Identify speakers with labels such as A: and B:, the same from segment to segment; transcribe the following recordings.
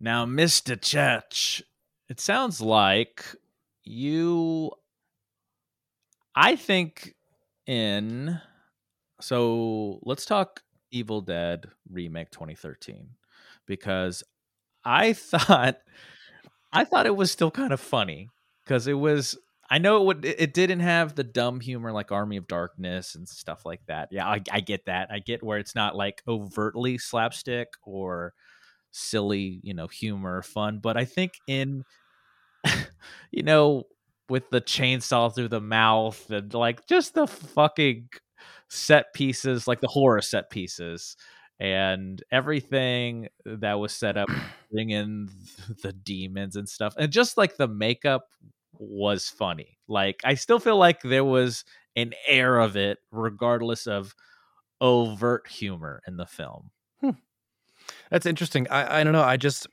A: Now, Mr. Church, it sounds like you. I think in. So let's talk Evil Dead Remake 2013 because I thought. I thought it was still kind of funny because it was I know it would. It didn't have the dumb humor like Army of Darkness and stuff like that. Yeah, I, I, get that. I get where it's not like overtly slapstick or silly, you know, humor, fun. But I think in, you know, with the chainsaw through the mouth and like just the fucking set pieces, like the horror set pieces, and everything that was set up, bring in the demons and stuff, and just like the makeup was funny. Like I still feel like there was an air of it, regardless of overt humor in the film. Hmm.
B: That's interesting. I I don't know. I just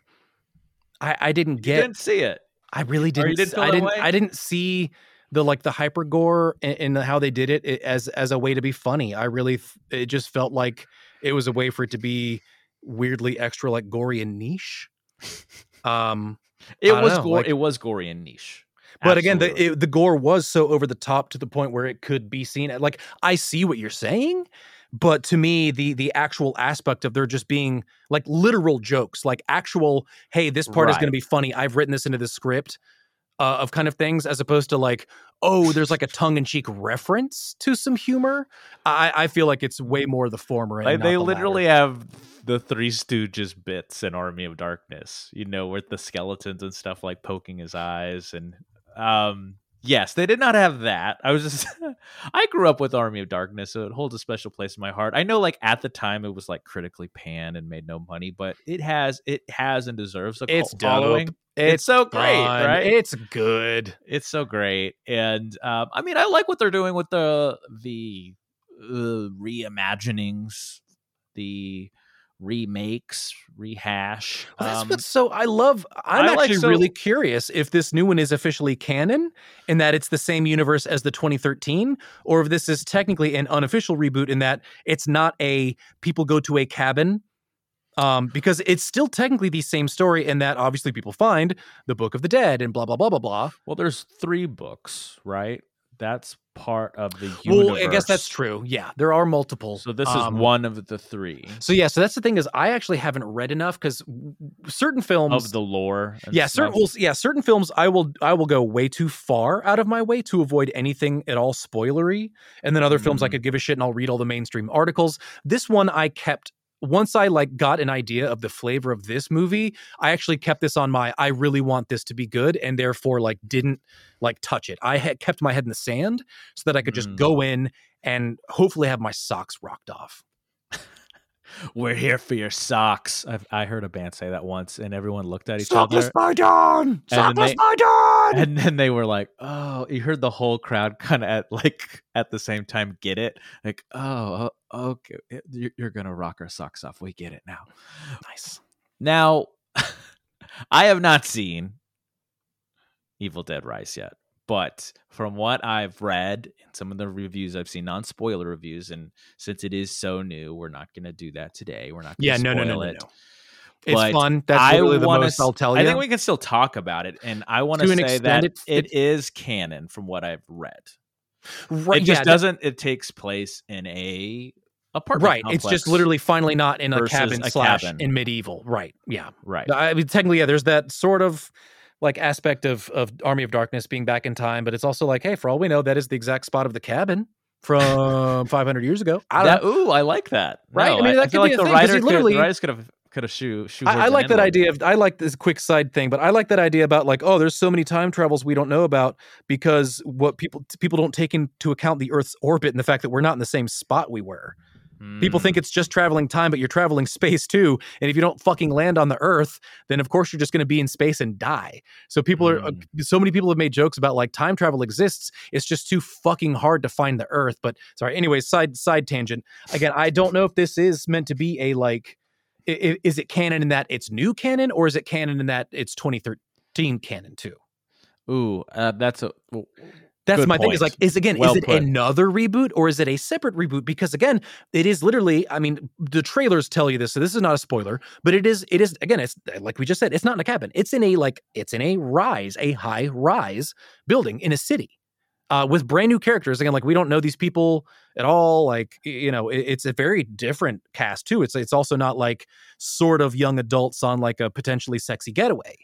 B: I I didn't get
A: you didn't see it.
B: I really didn't. didn't I didn't. I didn't see the like the hyper gore and, how they did it, as as a way to be funny. I really it just felt like it was a way for it to be weirdly extra like gory and niche. Um,
A: it was gore. Like, it was gory and niche.
B: But again, the it, the gore was so over the top to the point where it could be seen. Like I see what you're saying, but to me, the the actual aspect of there just being like literal jokes, like actual, hey, this part right. is going to be funny. I've written this into the script. Uh, of kind of things as opposed to like oh there's like a tongue-in-cheek reference to some humor i i feel like it's way more the former
A: like they
B: the
A: literally have the three stooges bits in army of darkness you know with the skeletons and stuff like poking his eyes and um, yes, they did not have that. I was just I grew up with Army of Darkness, so it holds a special place in my heart. I know like at the time it was like critically panned and made no money, but it has it has and deserves a
B: it's
A: cult following.
B: It's,
A: it's, so great, right?
B: It's good.
A: It's so great. And um, I mean I like what they're doing with the the uh, reimaginings, the remakes, rehash.
B: Well, that's um, what's so I love. I'm I actually like, so, really curious if this new one is officially canon in that it's the same universe as the 2013, or if this is technically an unofficial reboot in that it's not a people go to a cabin. Um, because it's still technically the same story, in that obviously people find the Book of the Dead and blah blah blah blah blah.
A: Well, there's three books, right? that's part of the universe. Well,
B: I guess that's true. Yeah, there are multiple.
A: So this um, is one of the three.
B: So yeah, so that's the thing is I actually haven't read enough because certain films
A: of the lore.
B: Yeah, certain well, yeah certain films I will I will go way too far out of my way to avoid anything at all spoilery, and then other mm. films I mm. could give a shit and I'll read all the mainstream articles. This one I kept once I like got an idea of the flavor of this movie, I actually kept this on my I really want this to be good and therefore like didn't like touch it. I had kept my head in the sand so that I could just mm. go in and hopefully have my socks rocked off.
A: We're here for your socks. I've, i heard a band say that once, and everyone looked at each other.
B: Sockless
A: other.
B: Sockless Sockless Python!
A: And then they were like, "Oh!" You heard the whole crowd kind of at like at the same time get it, like, "Oh, okay, you're gonna rock our socks off. We get it now."
B: Nice.
A: Now, I have not seen Evil Dead Rise yet. But from what I've read and some of the reviews I've seen, non spoiler reviews, and since it is so new, we're not going to do that today. We're not.
B: Yeah, no, no, no,
A: no,
B: no. It's but fun. That's literally the most I'll tell you.
A: I think we can still talk about it, and I want to say that it, it is canon from what I've read. Right, it just yeah, doesn't. It takes place in a apartment.
B: Right. It's just literally finally not in a cabin a slash cabin. in medieval. Right. Yeah.
A: Right.
B: I mean, technically, yeah. There's that sort of like aspect of of Army of Darkness being back in time, but it's also like, hey, for all we know, that is the exact spot of the cabin from 500 years ago.
A: I that, ooh, I like that.
B: Right? No, I mean, that I could like be the writer literally,
A: could, the writers could have could have shoe. shoe
B: I, I like that idea of. I like this quick side thing, but I like that idea about like, oh, there's so many time travels we don't know about because what people people don't take into account the Earth's orbit and the fact that we're not in the same spot we were. People think hmm. it's just traveling time, but you're traveling space too. And if you don't fucking land on the Earth, then of course you're just going to be in space and die. So people mm. are, uh, hmm. so many people have made jokes about like time travel exists. It's just too fucking hard to find the Earth. But sorry. Anyways, side side tangent. Again, I don't know if this is meant to be a like, is it canon in that it's new canon, or is it canon in that it's 2013 canon too?
A: Ooh, uh, that's a
B: That's
A: Good
B: my thing. Is like, is again,
A: Well
B: is it
A: put.
B: another reboot or is it a separate reboot? Because again, it is literally. I mean, the trailers tell you this, so this is not a spoiler. But it is. It is again. It's like we just said. It's not in a cabin. It's in a like. It's in a rise, a high rise building in a city, uh, with brand new characters. Again, like we don't know these people at all. Like you know, it, it's a very different cast too. It's it's also not like sort of young adults on like a potentially sexy getaway.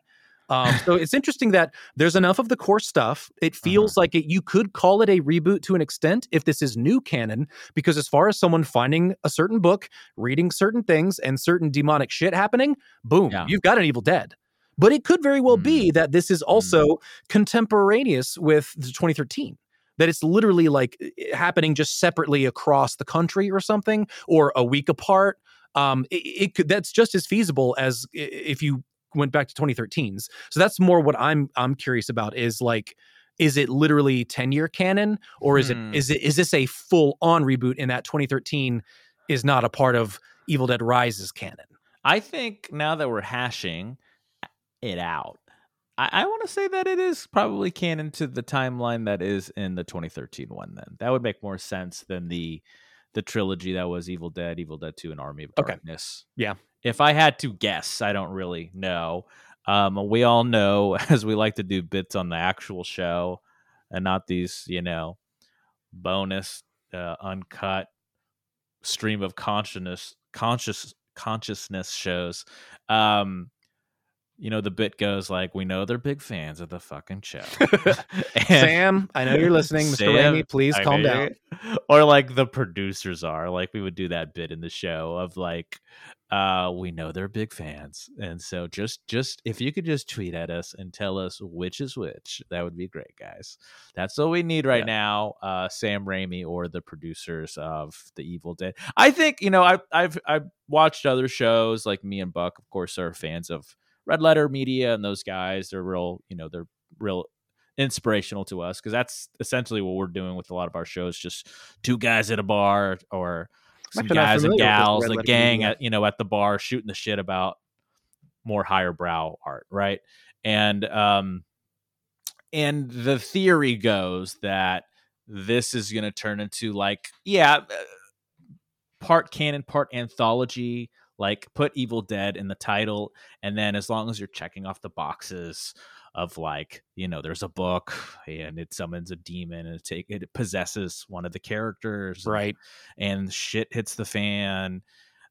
B: Um, so it's interesting that there's enough of the core stuff. It feels like it, you could call it a reboot to an extent if this is new canon, because as far as someone finding a certain book, reading certain things, and certain demonic shit happening, boom,
A: Yeah.
B: you've got an Evil Dead. But it could very well be that this is also contemporaneous with the 2013. That it's literally like happening just separately across the country or something, or a week apart. Um, it, it could that's just as feasible as if you went back to 2013's. So that's more what I'm I'm curious about is like is it literally 10 year canon or is
A: Hmm.
B: it is it is this a full on reboot in that 2013 is not a part of Evil Dead Rises canon?
A: I think now that we're hashing it out, I, I want to say that it is probably canon to the timeline that is in the 2013 one. Then that would make more sense than the the trilogy that was Evil Dead, Evil Dead 2, and Army of
B: Okay.
A: Darkness.
B: Yeah.
A: If I had to guess, I don't really know. Um, we all know, as we like to do bits on the actual show, and not these, you know, bonus, uh, uncut stream of consciousness, conscious consciousness shows. Um, you know, the bit goes like, "We know they're big fans of the fucking show."
B: Sam, I know you're listening, Mr.
A: Sam,
B: Raimi. Please
A: I
B: calm down.
A: Or like the producers are like, we would do that bit in the show of like, uh, we know they're big fans, and so just just if you could just tweet at us and tell us which is which, that would be great, guys. That's all we need right
B: Yeah.
A: now. Uh, Sam Raimi or the producers of The Evil Dead. I think you know I've I've I've watched other shows like me and Buck, of course, are fans of Red Letter Media and those guys. They're real, you know, they're real inspirational to us because that's essentially what we're doing with a lot of our shows. Just two guys at a bar or some guys and
B: familiar with this
A: gals, a gang at you know at the bar shooting the shit about more higher brow art, right? And um and the theory goes that this is going to turn into like yeah, uh, part canon, part anthology. Like put Evil Dead in the title, and then as long as you're checking off the boxes of like you know there's a book and it summons a demon and it take it possesses one of the characters
B: Right.
A: and shit hits the fan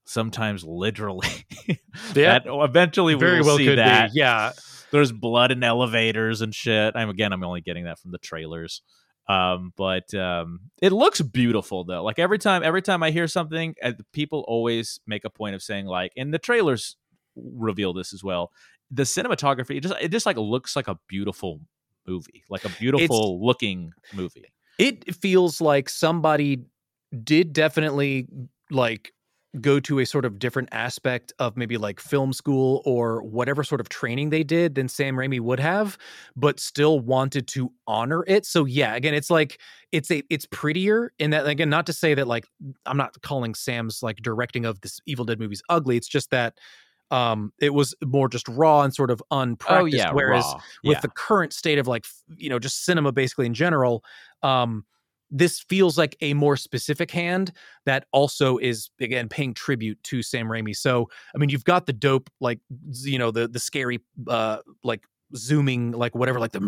A: sometimes literally
B: Yeah.
A: that eventually we
B: Very
A: will
B: well
A: see that
B: be. Yeah.
A: there's blood in elevators and shit i'm again i'm only getting that from the trailers um but um it looks beautiful though like every time every time i hear something uh, people always make a point of saying like and the trailers reveal this as well the cinematography it just it just like looks like a beautiful movie like a beautiful looking movie
B: It feels like somebody did definitely like go to a sort of different aspect of maybe like film school or whatever sort of training they did than Sam Raimi would have, but still wanted to honor it. So yeah, again, it's like it's a it's prettier in that again, not to say that like I'm not calling Sam's like directing of this Evil Dead movies ugly. It's just that um it was more just raw and sort of unpracticed. whereas
A: raw.
B: with
A: Yeah.
B: the current state of like you know just cinema basically in general um this feels like a more specific hand that also is again paying tribute to Sam Raimi. So I mean you've got the dope like you know the the scary uh like zooming like whatever like the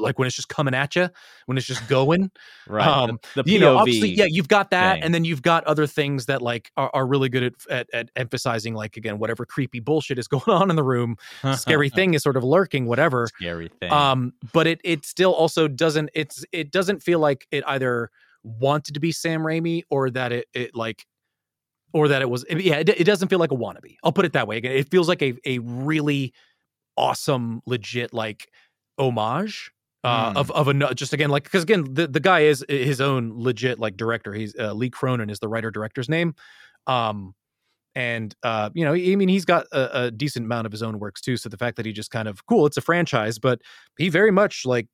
B: like when it's just coming at you when it's just going.
A: Right
B: um,
A: the, the
B: you
A: POV
B: know obviously yeah you've got that
A: thing.
B: and then you've got other things that like are, are really good at, at at emphasizing like again whatever creepy bullshit is going on in the room. Scary thing is sort of lurking whatever.
A: Scary thing.
B: Um but it it still also doesn't it's it doesn't feel like it either wanted to be sam raimi or that it it like or that it was yeah it, it doesn't feel like a wannabe. I'll put it that way. Again, it feels like a a really awesome legit like homage uh,
A: Mm.
B: of of a just again like because again the, the guy is his own legit like director. He's uh, lee cronin is the writer director's name um and uh you know i mean he's got a, a decent amount of his own works too so the fact that he just kind of cool it's a franchise but he very much like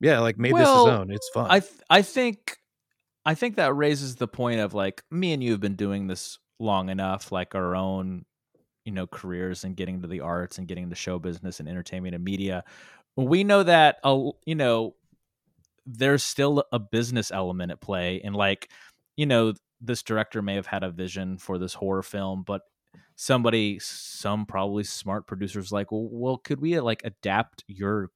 B: yeah like made
A: Well,
B: this his own. It's fun.
A: I th- I think I think that raises the point of like me and you have been doing this long enough, like our own, you know, careers and getting into the arts and getting to show business and entertainment and media. We know that uh, you know there's still a business element at play. And like you know this director may have had a vision for this horror film but somebody some probably smart producers like well, well could we like adapt your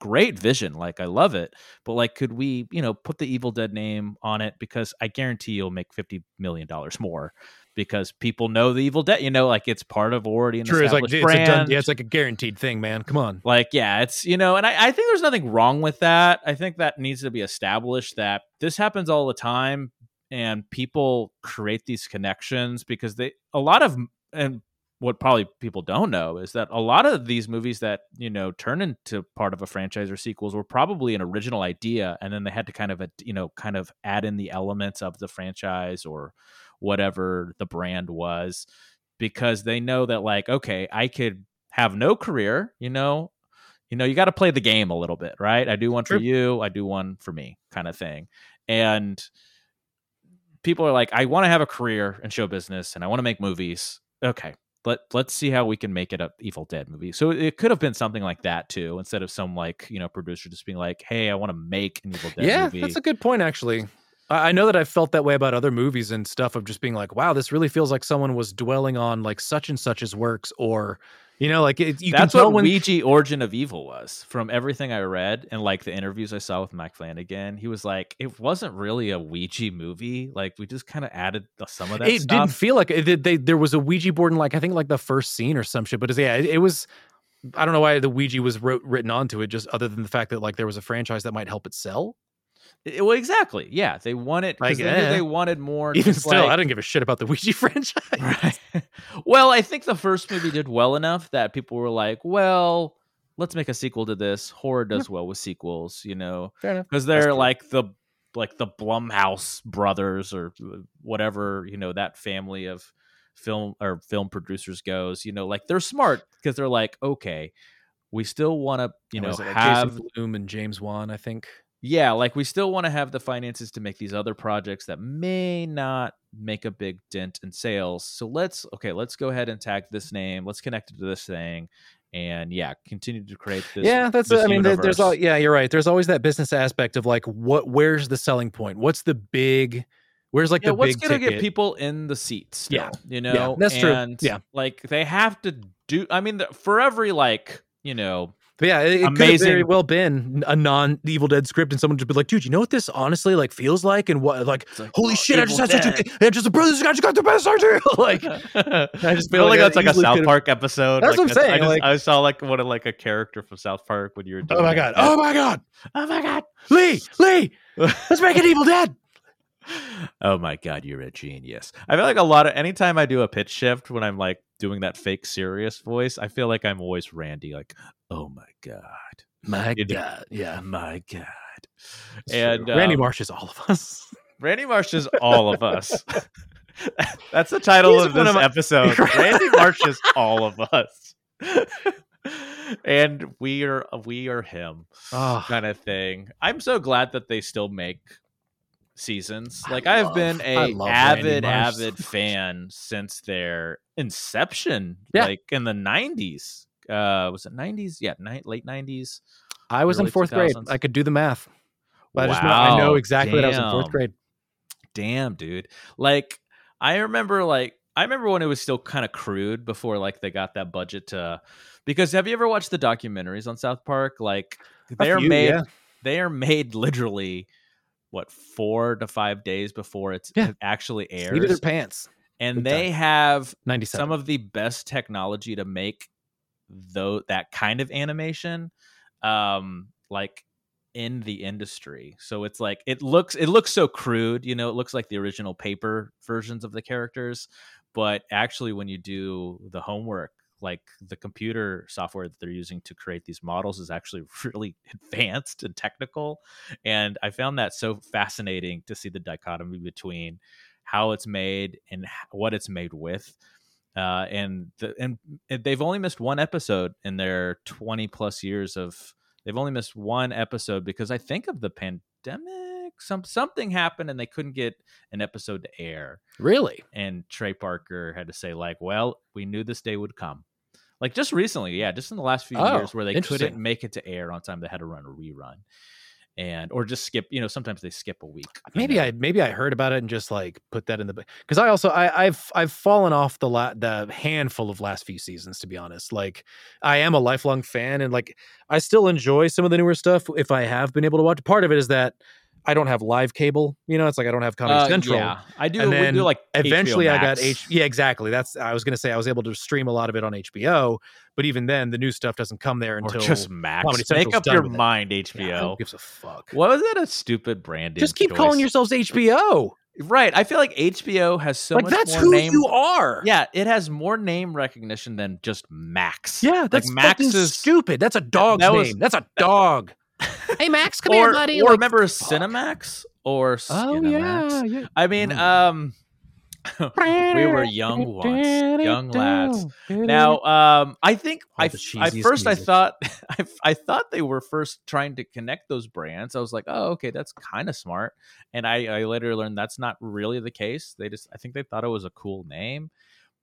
A: great vision? Like i love it but like could we you know put the evil dead name on it? Because i guarantee you'll make 50 million dollars more because people know the evil dead you know like it's part of already an
B: True, it's like it's a
A: brand
B: done, yeah, it's like a guaranteed thing, man. Come on.
A: like yeah it's you know and I, I think there's nothing wrong with that i think that needs to be established that this happens all the time and people create these connections because they a lot of and what probably people don't know is that a lot of these movies that you know turn into part of a franchise or sequels were probably an original idea and then they had to kind of you know kind of add in the elements of the franchise or whatever the brand was because they know that like okay i could have no career you know you know you got to play the game a little bit right? I do one for you i do one for me kind of thing. And people are like i want to have a career in show business and i want to make movies. Okay let let's see how we can make it a evil dead movie. So it could have been something like that too instead of some like you know producer just being like hey i want to make an evil dead
B: yeah,
A: movie.
B: that's a good point, actually. I know that I've felt that way about other movies and stuff of just being like, wow, this really feels like someone was dwelling on like such and such's works, or you know, like it, you
A: That's what
B: when
A: Ouija Origin of Evil was. From everything I read and like the interviews I saw with Mike Flanagan, he was like, it wasn't really a Ouija movie. Like we just kind of added the, some of that
B: it didn't feel like it. They, they, there was a Ouija board in like I think like the first scene or some shit. But it's, yeah, it, it was. I don't know why the Ouija was wrote, written onto it, just other than the fact that like there was a franchise that might help it sell.
A: It- well, exactly. Yeah, they wanted
B: Like,
A: because they,
B: eh.
A: they wanted more.
B: Even still,
A: like-
B: I didn't give a shit about the Ouija franchise.
A: Right. well, I think the first movie did well enough that people were like, well, let's make a sequel to this. Horror does well with sequels, you know, because they're like the like the Blumhouse brothers or whatever, you know, that family of film or film producers goes, you know, like they're smart because they're like, okay, we still want to, you know,
B: Was like,
A: have
B: Jason Blum and James Wan, I think.
A: Yeah, like we still want to have the finances to make these other projects that may not make a big dent in sales. So let's okay, let's go ahead and tag this name. Let's connect it to this thing, and yeah, continue to create this.
B: yeah, that's.
A: this
B: I mean, there- there's all. Yeah, you're right. There's always that business aspect of like, what? Where's the selling point? What's the big? Where's like
A: yeah,
B: the
A: what's
B: big
A: gonna
B: ticket?
A: get people in the seats? Still,
B: Yeah.
A: you know,
B: that's true. Yeah.
A: like they have to do. I mean, the, for every like you know,
B: But yeah, it, it could have very well been a non Evil Dead script, and someone just be like, "Dude, you know what this honestly like feels like?" And what like,
A: like,
B: holy
A: oh,
B: shit, I just
A: Evil
B: had such a, I just a brother, I just got the best idea. like,
A: I
B: just
A: feel
B: feel
A: like
B: like
A: that's like a
B: easily
A: South
B: could've-
A: Park episode.
B: That's
A: like
B: what I'm saying,
A: I, just,
B: like-
A: I saw like one of like a character from South Park when you were oh doing
B: oh my
A: that.
B: god, oh my god,
A: oh my god,
B: Lee, Lee, let's make an Evil Dead.
A: oh my god, you're a genius. I feel like a lot of anytime I do a pitch shift when I'm like doing that fake serious voice, I feel like I'm always Randy, like, oh my god,
B: My
A: You know,
B: god, yeah,
A: my god.
B: It's
A: And
B: true. Randy
A: um,
B: Marsh is all of us.
A: Randy Marsh is all of us. That's the title
B: He's
A: of this
B: of my-
A: episode. Randy Marsh is all of us. and we are we are him
B: Oh,
A: kind of thing. I'm so glad that they still make seasons. Like I've
B: love-
A: been a avid avid fan since their inception
B: Yeah.
A: like in the 90s. Uh was it 90s? Yeah, ni- late 90s.
B: I was in
A: early
B: fourth grade. I could do the math. But I just know, I know
A: Wow,
B: exactly that I was in fourth grade.
A: damn dude like i remember like i remember when it was still kind of crude before like they got that budget to because have you ever watched the documentaries on south park like they're
B: few,
A: made
B: yeah.
A: they are made literally what four to five days before it's
B: Yeah.
A: it actually
B: Seat of their pants.
A: and
B: big
A: they have
B: 97.
A: some of the best technology to make though that kind of animation um like in the industry so it's like it looks it looks so crude you know it looks like the original paper versions of the characters but actually when you do the homework like the computer software that they're using to create these models is actually really advanced and technical and i found that so fascinating to see the dichotomy between how it's made and what it's made with uh, and the, and they've only missed one episode in their 20 plus years of they've only missed one episode because I think of the pandemic some something happened and they couldn't get an episode to air
B: really?
A: and Trey Parker had to say like well we knew this day would come like just recently yeah just in the last few
B: Oh,
A: years where they couldn't make it to air on time they had to run a rerun and or just skip. You know, sometimes they skip a week.
B: maybe
A: know.
B: I maybe I heard about it and just like put that in the because I also I, I've I've fallen off the la- the handful of last few seasons to be honest. Like I am a lifelong fan and like I still enjoy some of the newer stuff if I have been able to watch. Part of it is that I don't have live cable. You know, it's like I don't have Comedy
A: Uh,
B: Central.
A: Yeah, I do.
B: And then
A: do like
B: Eventually, I got. H. Yeah, exactly. That's I was gonna say I was able to stream a lot of it on HBO, but even then, the new stuff doesn't come there
A: or
B: until
A: just Max.
B: Comedy
A: Make
B: Central's
A: up
B: done
A: your
B: it.
A: mind,
B: Yeah,
A: HBO.
B: who gives a fuck?
A: What was that a stupid branding?
B: Just keep calling yourselves HBO.
A: right. I feel like HBO has so
B: like
A: much
B: that's who
A: name.
B: you are.
A: Yeah, it has more name recognition than just Max.
B: Yeah, that's
A: like Max is
B: stupid. That's a dog's
A: that was-
B: name. That's a dog. Hey Max, come
A: or,
B: here, buddy.
A: or
B: Like,
A: remember
B: fuck.
A: Cinemax or
B: Oh
A: Skinemax?
B: yeah, yeah.
A: I mean,
B: Mm.
A: um, we were young once, young lads. Now, um, I think
B: All
A: I,
B: the
A: f- at first I thought I, I thought they were first trying to connect those brands. I was like, oh, okay, that's kind of smart. And I, I later learned that's not really the case. They just I think they thought it was a cool name,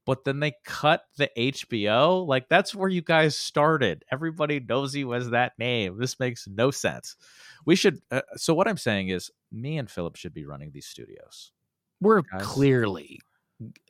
A: but then they cut the HBO. Like that's where you guys started. Everybody knows you as that name. This makes no sense. We should. Uh, so what I'm saying is, me and Philip should be running these studios.
B: we're
A: guys.
B: clearly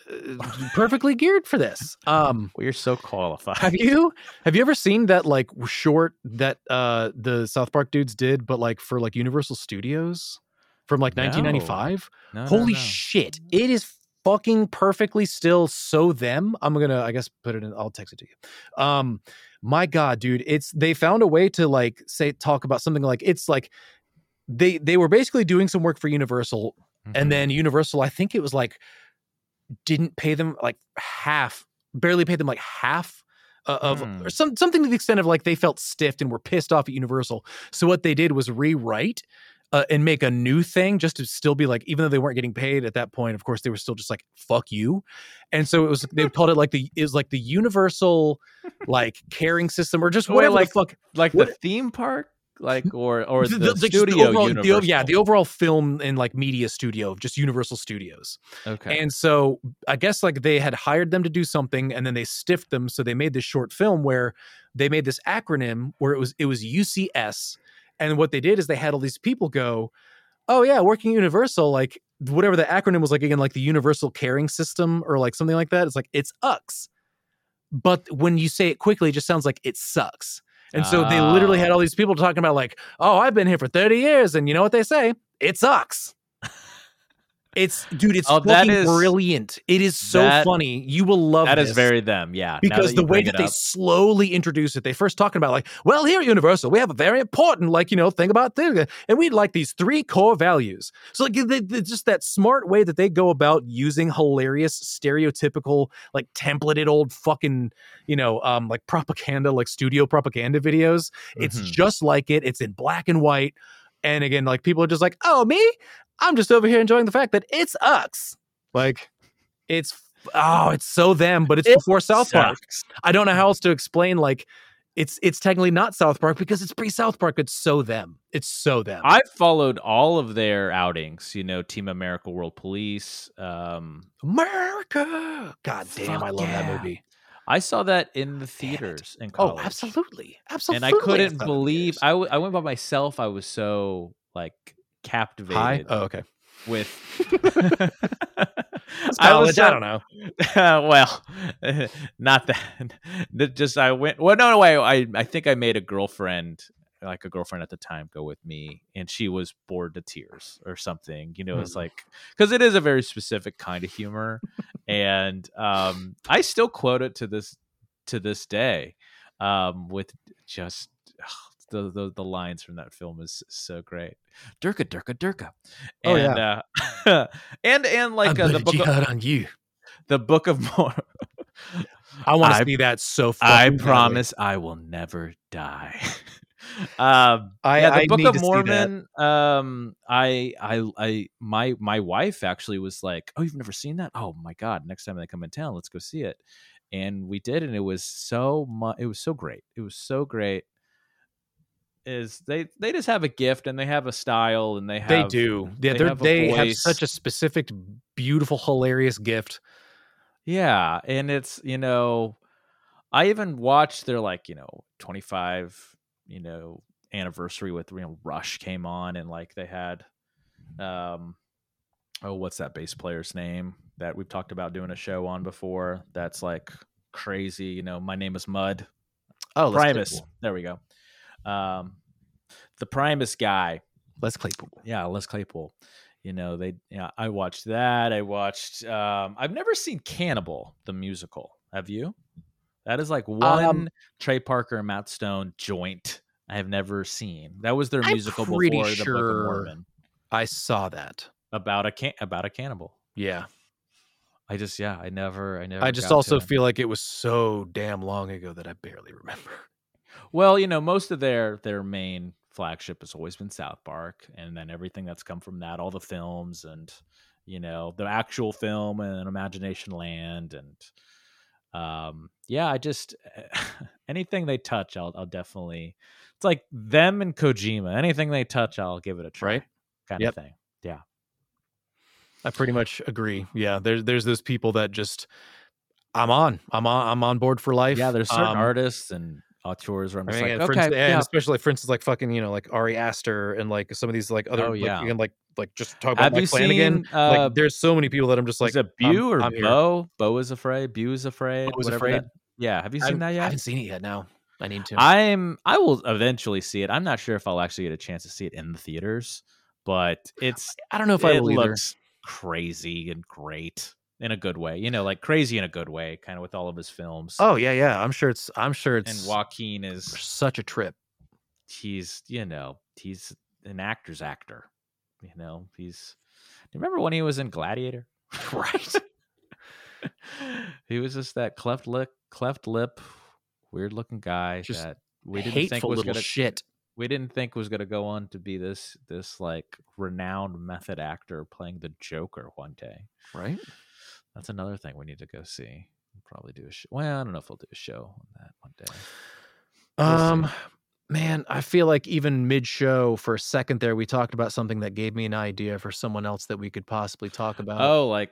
B: uh, perfectly geared for this. Um,
A: We're so qualified.
B: have you have you ever seen that like short that uh the South Park dudes did, but like for like Universal Studios from like 1995?
A: No, no,
B: Holy
A: no.
B: shit! It is fucking perfectly still so them. I'm gonna I guess put it in. I'll text it to you. Um, my god, dude, it's they found a way to like say talk about something like it's like they they were basically doing some work for Universal
A: Mhm.
B: and then Universal, I think it was like didn't pay them like half, barely paid them like half uh, of or some something to the extent of like they felt stiffed and were pissed off at Universal. So what they did was rewrite uh, and make a new thing just to still be like, even though they weren't getting paid at that point, of course they were still just like fuck you. And so it was they called it like the it was like the Universal like caring system or just whatever
A: like
B: the fuck
A: like the theme park, like or or the,
B: the- the- just the
A: studio
B: overall- the- yeah, the overall film and like media studio of just Universal Studios.
A: okay.
B: And so I guess like they had hired them to do something and then they stiffed them. So they made this short film where they made this acronym where it was it was UCS. And what they did is they had all these people go, Oh yeah, working Universal, like whatever the acronym was like again, like the Universal Caring System or like something like that. It's like it's UX. But when you say it quickly, it just sounds like it sucks. And so they literally had
A: Ah.
B: all these people talking about like, oh, I've been here for 30 years. And you know what they say? It sucks. It's dude, it's
A: Oh,
B: fucking
A: is-
B: brilliant. It is so
A: that-
B: funny. You will love
A: that is
B: this
A: very them. Yeah.
B: because the way that they
A: up-
B: slowly introduce it, they first talking about like, well, here at Universal, we have a very important, like, you know, thing about this, and we like these three core values. So like, they, they- just that smart way that they go about using hilarious, stereotypical, like templated old fucking, you know, um, like propaganda, like studio propaganda videos. It's
A: Mhm.
B: just like it. It's in black and white. And again, like people are just like, oh, me? I'm just over here enjoying the fact that it's us. Like, it's oh, it's so them, but it's
A: It
B: before South Park.
A: sucks.
B: I don't know how else to explain. Like, it's it's technically not South Park because it's pre South Park. It's so them. It's so them.
A: I've followed all of their outings. You know, Team America, World Police. Um,
B: America. God damn, I love that movie.
A: I saw that in the theaters in
B: Oh, absolutely, absolutely.
A: And I couldn't believe
B: years.
A: I, w- I went by myself. I was so like captivated
B: Hi. Oh, okay.
A: with.
B: It's
A: I was
B: I don't know.
A: well, not that. that Just I went. Well, no, no way. I I think I made a girlfriend, like a girlfriend at the time, go with me, and she was bored to tears or something. You know, it's
B: Hmm.
A: like because it is a very specific kind of humor, and um, I still quote it to this to this day, um, with just. The, the the lines from that film is so great. Durka, Durka, Durka.
B: Oh,
A: And, uh, and and like uh, the book of,
B: on you.
A: the book of more
B: I want to see that so.
A: I promise I will never die. um,
B: I,
A: yeah, the
B: I
A: Book of
B: to see that.
A: Mormon. Um, I, I, I, my, my wife actually was like, "Oh, you've never seen that? Oh my god! Next time they come in town, let's go see it." And we did, and it was so much. It was so great. It was so great. Is they they just have a gift and they have a style and they have
B: They do. Yeah,
A: they
B: they
A: have
B: they have such a specific, beautiful, hilarious gift.
A: Yeah, and it's you know, I even watched their like you know twenty five you know anniversary with you know Rush came on and like they had um oh what's that bass player's name that we've talked about doing a show on before? That's like crazy you know my name is Mud.
B: Oh,
A: Primus. There we go. Um the Primus guy.
B: Les Claypool.
A: yeah Les Claypool you know they yeah I watched that. I watched um I've never seen Cannibal the musical. Have you that is like one
B: Um,
A: Trey Parker and Matt Stone joint I have never seen. That was their
B: I'm
A: musical before
B: pretty
A: the Book of Mormon
B: I saw that.
A: about a can- about a cannibal.
B: Yeah.
A: I just yeah, I never I never.
B: I just also feel like it was so damn long ago that I barely remember.
A: well, you know, most of their their main flagship has always been South Park, and then everything that's come from that, all the films and you know the actual film and Imagination Land and um yeah, I just anything they touch, I'll I'll definitely. It's like them and Kojima. Anything they touch, I'll give it a try.
B: Right.
A: Kind
B: Yep.
A: of thing. Yeah.
B: I pretty much agree. Yeah, there's there's those people that just I'm on. I'm on I'm on board for life.
A: Yeah, there's certain
B: Um,
A: artists and auteurs where I'm
B: I
A: just
B: mean,
A: like, okay,
B: instance, and
A: yeah.
B: especially for instance, like fucking, you know, like Ari Aster and like some of these like other,
A: Oh,
B: like,
A: yeah.
B: and like like just talk about
A: Have
B: Mike Flanagan.
A: seen? Uh,
B: like, there's so many people that I'm just like,
A: is it
B: I'm-
A: Bew or
B: I'm here.
A: Beau? Beau is afraid. Bew is afraid.
B: Beau is Afraid?
A: that- Yeah. Have you seen
B: haven't-
A: that yet?
B: I haven't seen it yet. No, I need to.
A: I'm. I will eventually see it. I'm not sure if I'll actually get a chance to see it in the theaters, but it's
B: I don't know if I
A: it
B: will either.
A: looks crazy and great in a good way. You know, like crazy in a good way, kind of with all of his films.
B: Oh yeah, yeah. I'm sure it's. I'm sure it's.
A: and Joaquin is
B: such a trip.
A: he's you know he's an actor's actor. You know he's. Do you remember when he was in Gladiator?
B: right.
A: he was just that cleft lip, cleft lip, weird looking guy
B: Just
A: that we didn't think was gonna
B: shit.
A: we didn't think was gonna go on to be this this like renowned method actor playing the Joker one day.
B: Right.
A: That's another thing we need to go see. We'll probably do a show. Well, I don't know if we'll do a show on that one day. We'll see.
B: Um, Man, I feel like even mid-show for a second there, we talked about something that gave me an idea for someone else that we could possibly talk about.
A: oh, like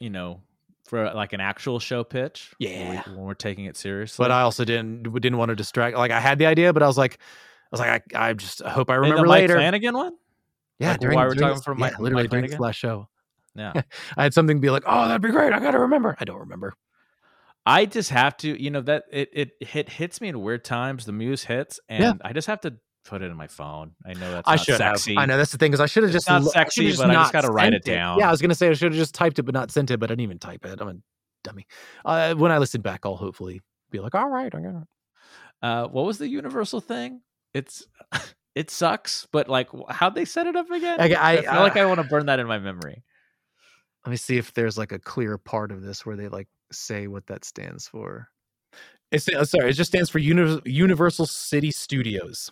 A: you know, for like an actual show pitch. when we-
B: Yeah.
A: when we're taking it seriously.
B: but I also didn't didn't want to distract. Like I had the idea, but I was like, I was like, I, I just I hope I
A: In the
B: remember
A: Mike
B: later.
A: Flanagan one.
B: yeah,
A: like,
B: during,
A: why we're talking from
B: yeah,
A: Mike-
B: literally
A: Mike
B: during this last show.
A: Yeah.
B: I had something to be like, oh, that'd be great. I got to remember. I don't remember.
A: I just have to, you know, that it it hit hits me in weird times. The muse hits, and
B: Yeah.
A: I just have to put it in my phone. I know that's
B: I
A: not
B: should
A: sexy.
B: have. I know that's the thing because I should have
A: It's
B: just
A: not
B: lo-
A: sexy,
B: should've
A: but I just gotta write it down.
B: Yeah, I was gonna say I should have just typed it but not sent it, but I didn't even type it. I'm a dummy. Uh, when I listen back, I'll hopefully be like, all right, I got it.
A: Uh, what was the universal thing? It's it sucks, but like how'd they set it up again?
B: I- I-
A: feel like
B: uh,
A: I want to burn that in my memory.
B: Let me see if there's like a clear part of this where they like say what that stands for. It's uh, sorry, it just stands for Uni- Universal City Studios.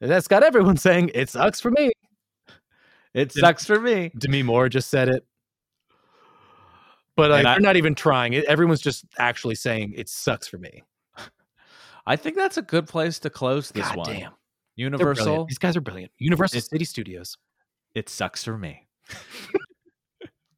B: That's got everyone saying it sucks for me.
A: It
B: Did-
A: sucks for me.
B: Demi Moore just said it. But like,
A: I-
B: they're not even trying. It, everyone's just actually saying it sucks for me.
A: I think that's a good place to close this
B: God
A: one.
B: damn.
A: Universal.
B: These guys are brilliant. Universal
A: It-
B: City Studios.
A: It sucks for me.